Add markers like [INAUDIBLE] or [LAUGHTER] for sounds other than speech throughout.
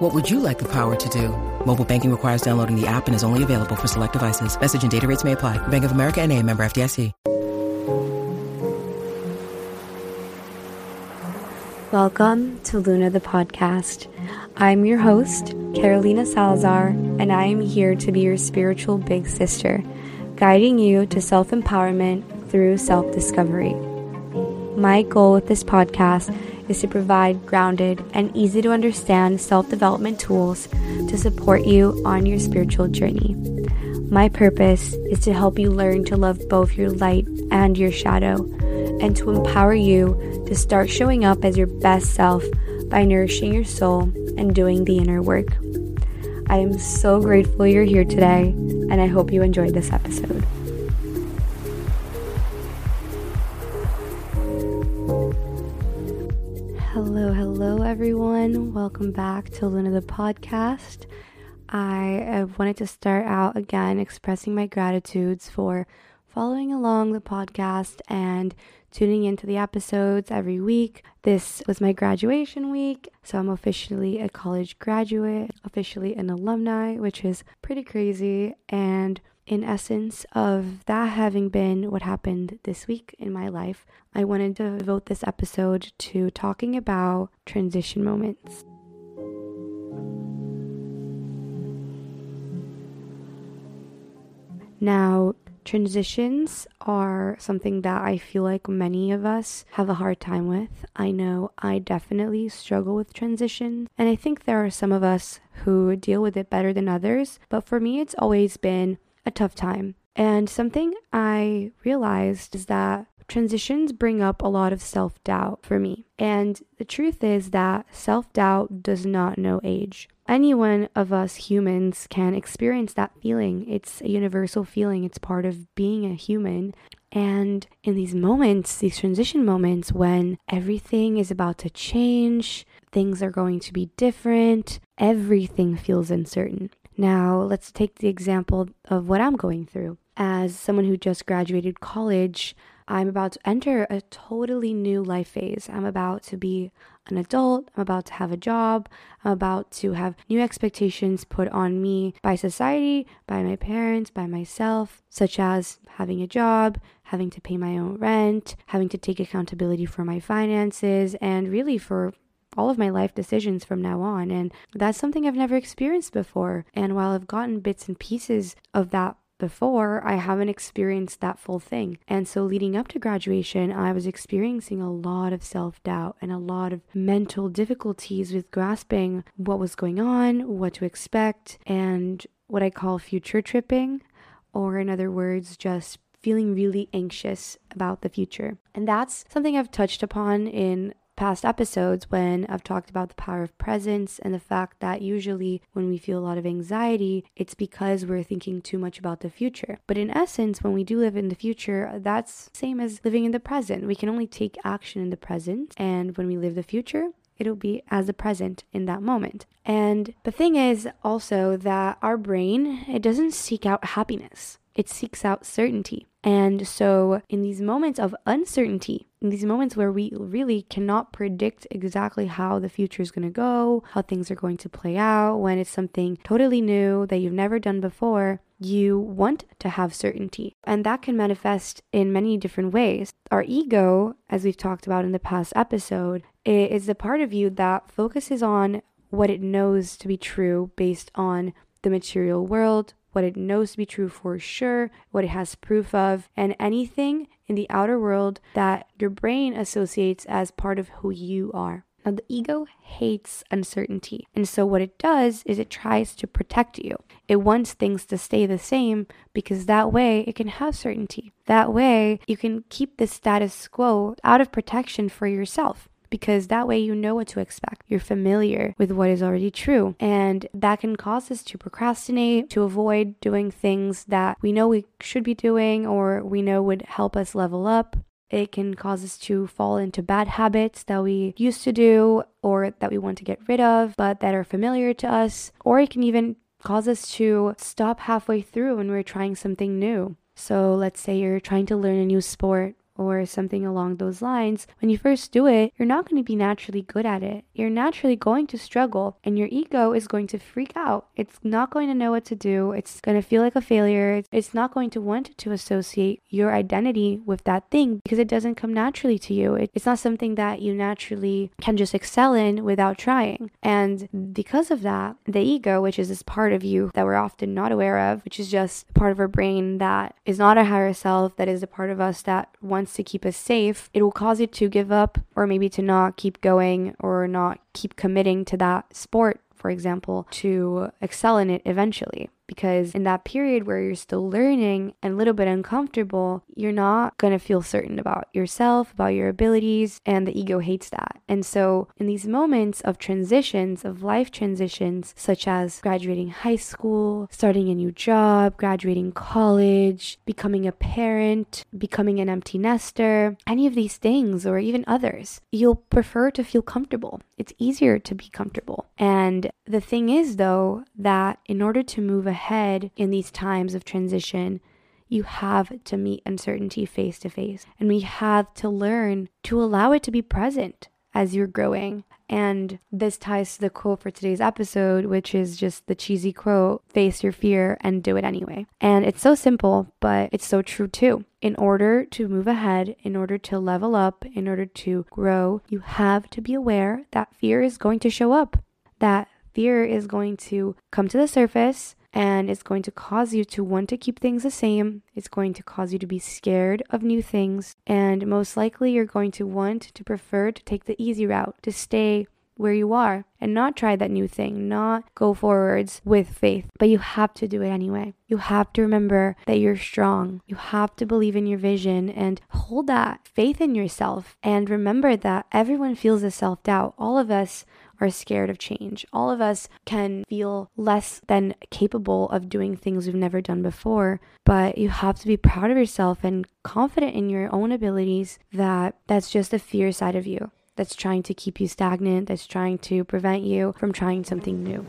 What would you like the power to do? Mobile banking requires downloading the app and is only available for select devices. Message and data rates may apply. Bank of America and a member FDIC. Welcome to Luna the podcast. I'm your host, Carolina Salazar, and I am here to be your spiritual big sister, guiding you to self empowerment through self discovery. My goal with this podcast is to provide grounded and easy to understand self development tools to support you on your spiritual journey. My purpose is to help you learn to love both your light and your shadow, and to empower you to start showing up as your best self by nourishing your soul and doing the inner work. I am so grateful you're here today, and I hope you enjoyed this episode. Hello, hello, everyone. Welcome back to Luna the podcast. I uh, wanted to start out again expressing my gratitudes for following along the podcast and tuning into the episodes every week. This was my graduation week, so I'm officially a college graduate, officially an alumni, which is pretty crazy. And in essence of that having been what happened this week in my life, I wanted to devote this episode to talking about transition moments. Now, Transitions are something that I feel like many of us have a hard time with. I know I definitely struggle with transitions, and I think there are some of us who deal with it better than others, but for me, it's always been a tough time. And something I realized is that transitions bring up a lot of self doubt for me. And the truth is that self doubt does not know age. Any one of us humans can experience that feeling. It's a universal feeling, it's part of being a human. And in these moments, these transition moments when everything is about to change, things are going to be different, everything feels uncertain. Now, let's take the example of what I'm going through. As someone who just graduated college, I'm about to enter a totally new life phase. I'm about to be an adult. I'm about to have a job. I'm about to have new expectations put on me by society, by my parents, by myself, such as having a job, having to pay my own rent, having to take accountability for my finances, and really for all of my life decisions from now on. And that's something I've never experienced before. And while I've gotten bits and pieces of that before, I haven't experienced that full thing. And so, leading up to graduation, I was experiencing a lot of self doubt and a lot of mental difficulties with grasping what was going on, what to expect, and what I call future tripping, or in other words, just feeling really anxious about the future. And that's something I've touched upon in past episodes when I've talked about the power of presence and the fact that usually when we feel a lot of anxiety, it's because we're thinking too much about the future. But in essence, when we do live in the future, that's same as living in the present. We can only take action in the present, and when we live the future, it'll be as the present in that moment. And the thing is also that our brain, it doesn't seek out happiness. It seeks out certainty. And so, in these moments of uncertainty, in these moments where we really cannot predict exactly how the future is going to go, how things are going to play out, when it's something totally new that you've never done before, you want to have certainty. And that can manifest in many different ways. Our ego, as we've talked about in the past episode, is the part of you that focuses on what it knows to be true based on the material world, what it knows to be true for sure, what it has proof of, and anything in the outer world that your brain associates as part of who you are. Now, the ego hates uncertainty. And so, what it does is it tries to protect you. It wants things to stay the same because that way it can have certainty. That way you can keep the status quo out of protection for yourself. Because that way you know what to expect. You're familiar with what is already true. And that can cause us to procrastinate, to avoid doing things that we know we should be doing or we know would help us level up. It can cause us to fall into bad habits that we used to do or that we want to get rid of, but that are familiar to us. Or it can even cause us to stop halfway through when we're trying something new. So let's say you're trying to learn a new sport or something along those lines, when you first do it, you're not going to be naturally good at it. You're naturally going to struggle, and your ego is going to freak out. It's not going to know what to do. It's going to feel like a failure. It's not going to want to associate your identity with that thing because it doesn't come naturally to you. It's not something that you naturally can just excel in without trying. And because of that, the ego, which is this part of you that we're often not aware of, which is just part of our brain that is not our higher self, that is a part of us that wants to keep us safe, it will cause you to give up or maybe to not keep going or not keep committing to that sport, for example, to excel in it eventually because in that period where you're still learning and a little bit uncomfortable, you're not going to feel certain about yourself, about your abilities, and the ego hates that. And so, in these moments of transitions, of life transitions, such as graduating high school, starting a new job, graduating college, becoming a parent, becoming an empty nester, any of these things, or even others, you'll prefer to feel comfortable. It's easier to be comfortable. And the thing is, though, that in order to move ahead, ahead in these times of transition, you have to meet uncertainty face to face. And we have to learn to allow it to be present as you're growing. And this ties to the quote for today's episode, which is just the cheesy quote face your fear and do it anyway. And it's so simple, but it's so true too. In order to move ahead, in order to level up, in order to grow, you have to be aware that fear is going to show up, that fear is going to come to the surface and it's going to cause you to want to keep things the same. It's going to cause you to be scared of new things, and most likely you're going to want to prefer to take the easy route, to stay where you are and not try that new thing, not go forwards with faith. But you have to do it anyway. You have to remember that you're strong. You have to believe in your vision and hold that faith in yourself. And remember that everyone feels a self doubt. All of us are scared of change. All of us can feel less than capable of doing things we've never done before, but you have to be proud of yourself and confident in your own abilities that that's just a fear side of you that's trying to keep you stagnant, that's trying to prevent you from trying something new.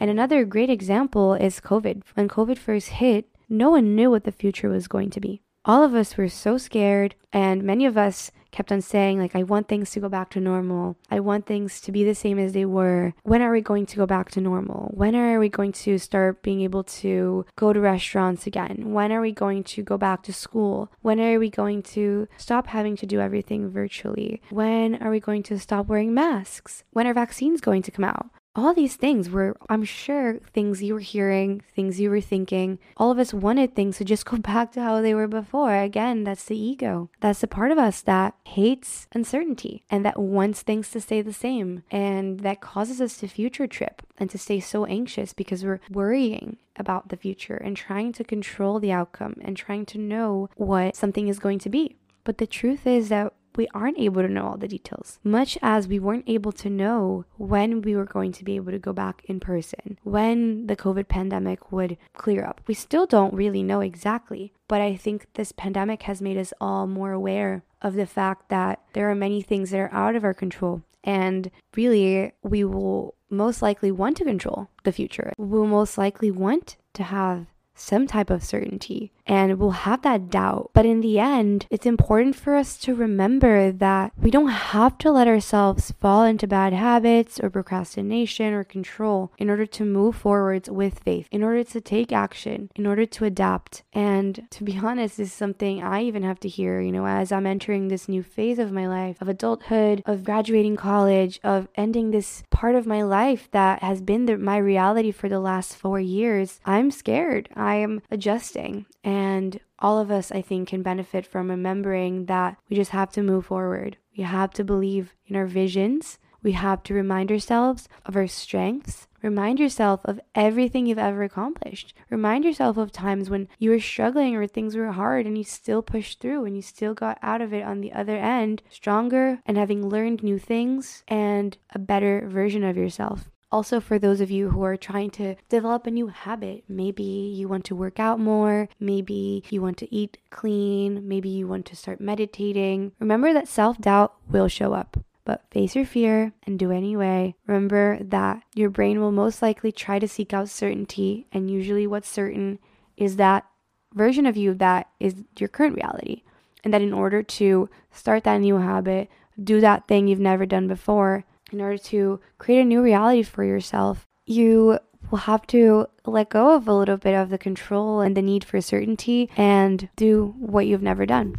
And another great example is COVID. When COVID first hit, no one knew what the future was going to be all of us were so scared and many of us kept on saying like i want things to go back to normal. I want things to be the same as they were. When are we going to go back to normal? When are we going to start being able to go to restaurants again? When are we going to go back to school? When are we going to stop having to do everything virtually? When are we going to stop wearing masks? When are vaccines going to come out all these things were, I'm sure, things you were hearing, things you were thinking. All of us wanted things to just go [LAUGHS] back to how they were before. Again, that's the ego. That's the part of us that hates uncertainty and that wants things to stay the same. And that causes us to future trip and to stay so anxious because we're worrying about the future and trying to control the outcome and trying to know what something is going to be. But the truth is that we aren't able to know all the details, much as we weren't able to know when we were going to be able to go back in person, when the COVID pandemic would clear up. We still don't really know exactly, but I think this pandemic has made us all more aware of the fact that there are many things that are out of our control. And really, we will most likely want to control the future. We'll most likely want to have some type of certainty and we'll have that doubt. But in the end, it's important for us to remember that we don't have to let ourselves fall into bad habits or procrastination or control in order to move forwards with faith, in order to take action, in order to adapt. And to be [LAUGHS] honest, this is something I even have to hear, you know, as I'm entering this new phase of my life, of adulthood, of graduating college, of ending this part of my life that has been the, my reality for the last four years. I'm scared. I am adjusting. And and all of us, I think, can benefit from remembering that we just have to move forward. We have to believe in our visions. We have to remind ourselves of our strengths Remind yourself of everything you've ever accomplished. Remind yourself of times when you were struggling or things were hard and you still pushed through and you still got out of it on the other end stronger and having learned new things and a better version of yourself. Also, for those of you who are trying to develop a new habit, maybe you want to work out more, maybe you want to eat clean, maybe you want to start meditating. Remember that self doubt will show up but face your fear and do anyway. Remember that your brain will most likely try to seek out certainty, and usually what's certain is that version of you that is your current reality. And that in order to start that new habit, do that thing you've never done before, in order to create a new reality for yourself, you will have to let go of a little bit of the control and the need for certainty and do what you've never done.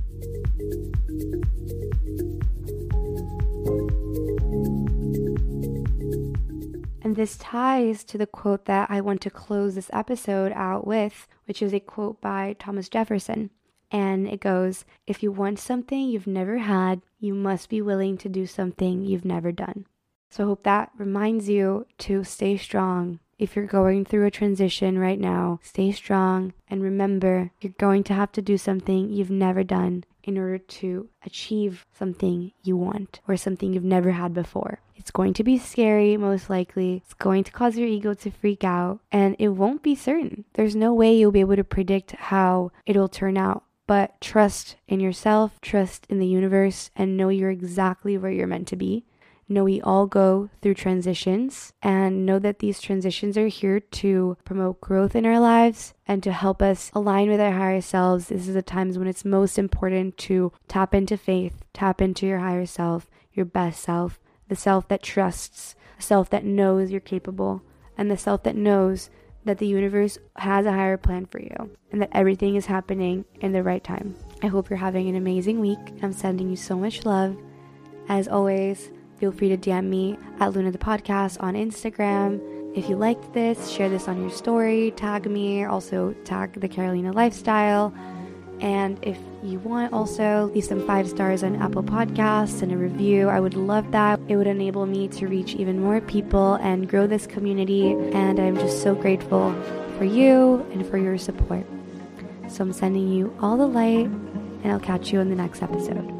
And this ties to the quote that I want to close this episode out with, which is a quote by Thomas Jefferson. And it goes If you want something you've never had, you must be willing to do something you've never done. So I hope that reminds you to stay strong. If you're going through a transition right now, stay strong and remember you're going to have to do something you've never done in order to achieve something you want or something you've never had before. It's going to be scary, most likely. It's going to cause your ego to freak out, and it won't be certain. There's no way you'll be able to predict how it'll turn out. But trust in yourself, trust in the universe, and know you're exactly where you're meant to be. Know we all go through transitions and know that these transitions are here to promote growth in our lives and to help us align with our higher selves. This is the times when it's most important to tap into faith, tap into your higher self, your best self, the self that trusts, the self that knows you're capable, and the self that knows that the universe has a higher plan for you and that everything is happening in the right time. I hope you're having an amazing week. I'm sending you so much love. As always, Feel free to DM me at Luna the Podcast on Instagram. If you liked this, share this on your story, tag me, also tag the Carolina Lifestyle. And if you want, also leave some five stars on Apple Podcasts and a review. I would love that. It would enable me to reach even more people and grow this community. And I'm just so grateful for you and for your support. So I'm sending you all the light, and I'll catch you in the next episode.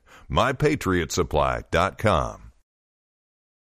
mypatriotsupply.com.